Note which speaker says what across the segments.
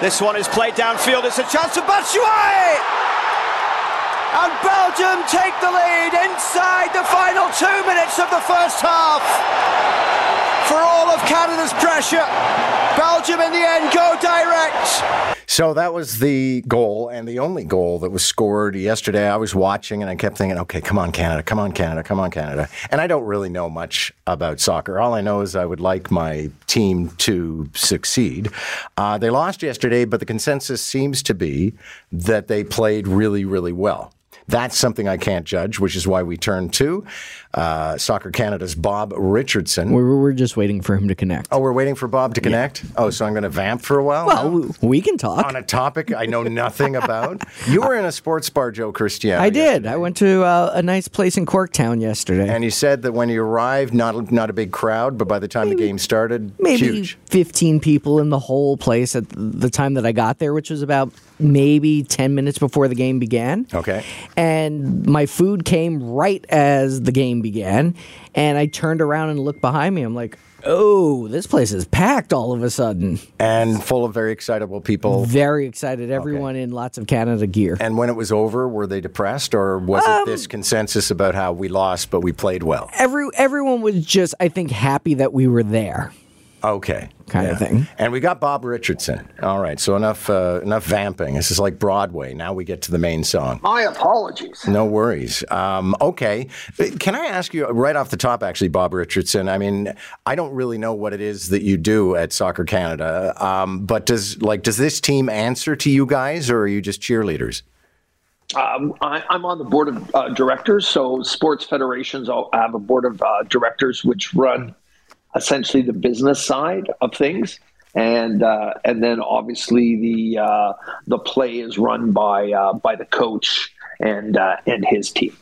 Speaker 1: This one is played downfield. It's a chance for Batshuayi! And Belgium take the lead inside the final two minutes of the first half. For all of Canada's pressure, Belgium in the end go direct.
Speaker 2: So that was the goal and the only goal that was scored yesterday. I was watching and I kept thinking, okay, come on, Canada, come on, Canada, come on, Canada. And I don't really know much about soccer. All I know is I would like my team to succeed. Uh, they lost yesterday, but the consensus seems to be that they played really, really well. That's something I can't judge, which is why we turn to uh, Soccer Canada's Bob Richardson.
Speaker 3: We're, we're just waiting for him to connect.
Speaker 2: Oh, we're waiting for Bob to connect? Yeah. Oh, so I'm going to vamp for a while?
Speaker 3: Well, now? we can talk.
Speaker 2: On a topic I know nothing about. You were in a sports bar, Joe Cristiano.
Speaker 3: I did. Yesterday. I went to uh, a nice place in Corktown yesterday.
Speaker 2: And you said that when you arrived, not, not a big crowd, but by the time maybe, the game started,
Speaker 3: maybe
Speaker 2: huge.
Speaker 3: 15 people in the whole place at the time that I got there, which was about maybe 10 minutes before the game began.
Speaker 2: Okay.
Speaker 3: And my food came right as the game began. And I turned around and looked behind me. I'm like, oh, this place is packed all of a sudden.
Speaker 2: And full of very excitable people.
Speaker 3: Very excited. Everyone okay. in lots of Canada gear.
Speaker 2: And when it was over, were they depressed or was um, it this consensus about how we lost but we played well?
Speaker 3: Every everyone was just I think happy that we were there.
Speaker 2: Okay.
Speaker 3: Kind yeah. of thing.
Speaker 2: And we got Bob Richardson. All right. So enough uh, enough vamping. This is like Broadway. Now we get to the main song.
Speaker 4: My apologies.
Speaker 2: No worries. Um, okay. Can I ask you right off the top, actually, Bob Richardson? I mean, I don't really know what it is that you do at Soccer Canada, um, but does like does this team answer to you guys, or are you just cheerleaders?
Speaker 4: Um, I, am on the board of uh, directors. So sports federations have a board of uh, directors which run essentially the business side of things, and uh, and then obviously the uh, the play is run by uh, by the coach and uh, and his team.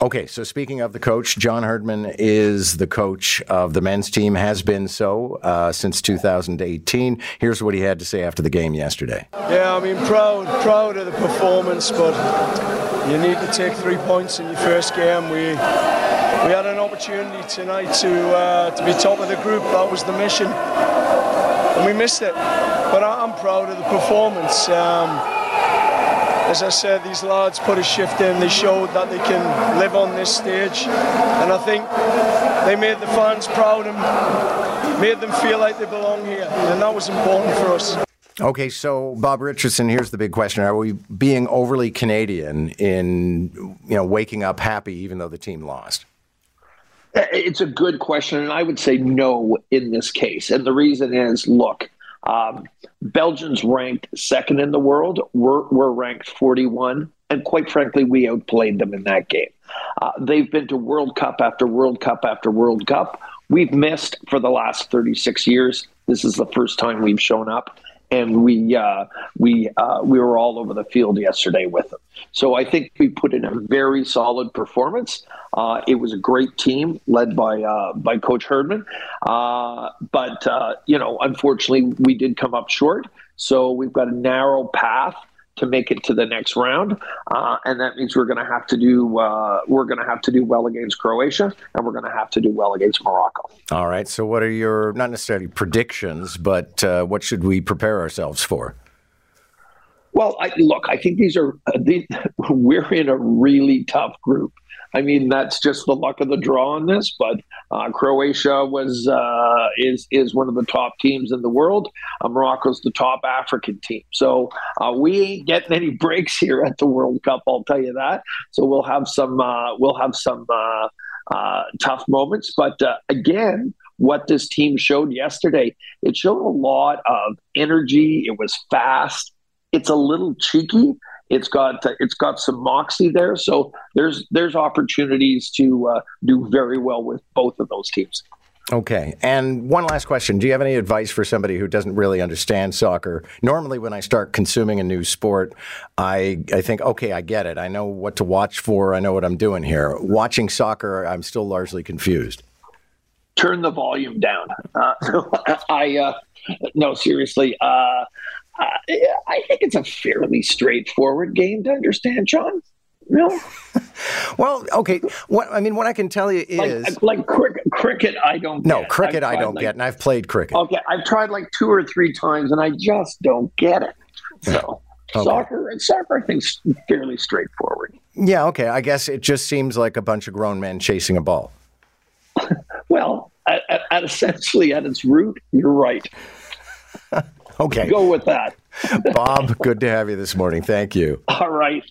Speaker 2: Okay, so speaking of the coach, John Herdman is the coach of the men's team, has been so uh, since 2018. Here's what he had to say after the game yesterday.
Speaker 5: Yeah, I mean, proud, proud of the performance, but you need to take three points in your first game. We we had an opportunity tonight to uh, to be top of the group. That was the mission, and we missed it. But I'm proud of the performance. Um, as I said, these lads put a shift in. They showed that they can live on this stage, and I think they made the fans proud and made them feel like they belong here, and that was important for us.
Speaker 2: Okay, so Bob Richardson, here's the big question: Are we being overly Canadian in you know waking up happy even though the team lost?
Speaker 4: It's a good question, and I would say no in this case. And the reason is look, um, Belgium's ranked second in the world. We're, we're ranked 41. And quite frankly, we outplayed them in that game. Uh, they've been to World Cup after World Cup after World Cup. We've missed for the last 36 years. This is the first time we've shown up and we uh, we uh, we were all over the field yesterday with them. So I think we put in a very solid performance. Uh, it was a great team led by uh, by Coach Herdman, uh, but uh, you know, unfortunately, we did come up short. So we've got a narrow path to make it to the next round, uh, and that means we're going to have to do uh, we're going to have to do well against Croatia, and we're going to have to do well against Morocco.
Speaker 2: All right. So, what are your not necessarily predictions, but uh, what should we prepare ourselves for?
Speaker 4: Well, I, look, I think these are these, we're in a really tough group. I mean, that's just the luck of the draw on this. But uh, Croatia was uh, is is one of the top teams in the world. Uh, Morocco's the top African team. So uh, we ain't getting any breaks here at the World Cup. I'll tell you that. So we'll have some uh, we'll have some uh, tough moments. But again, what this team showed yesterday, it showed a lot of energy. It was fast. It's a little cheeky it's got uh, it's got some moxie there, so there's there's opportunities to uh, do very well with both of those teams.
Speaker 2: Okay. And one last question. Do you have any advice for somebody who doesn't really understand soccer? Normally, when I start consuming a new sport, I, I think, okay, I get it. I know what to watch for. I know what I'm doing here. Watching soccer, I'm still largely confused.
Speaker 4: Turn the volume down. Uh, I, uh, no, seriously. Uh, uh, I think it's a fairly straightforward game to understand, John. No.
Speaker 2: well, okay. What I mean, what I can tell you is
Speaker 4: like, like cricket, cricket, I don't.
Speaker 2: No,
Speaker 4: get.
Speaker 2: cricket
Speaker 4: I've
Speaker 2: I don't
Speaker 4: like-
Speaker 2: get, and I've played cricket.
Speaker 4: Okay, I've tried like two or three times, and I just don't get it. So
Speaker 2: Okay.
Speaker 4: soccer, soccer, I think, is fairly straightforward.
Speaker 2: Yeah, okay. I guess it just seems like a bunch of grown men chasing a ball.
Speaker 4: Well, at, at, at essentially at its root, you're right.
Speaker 2: Okay.
Speaker 4: Go with that.
Speaker 2: Bob, good to have you this morning. Thank you.
Speaker 4: All right.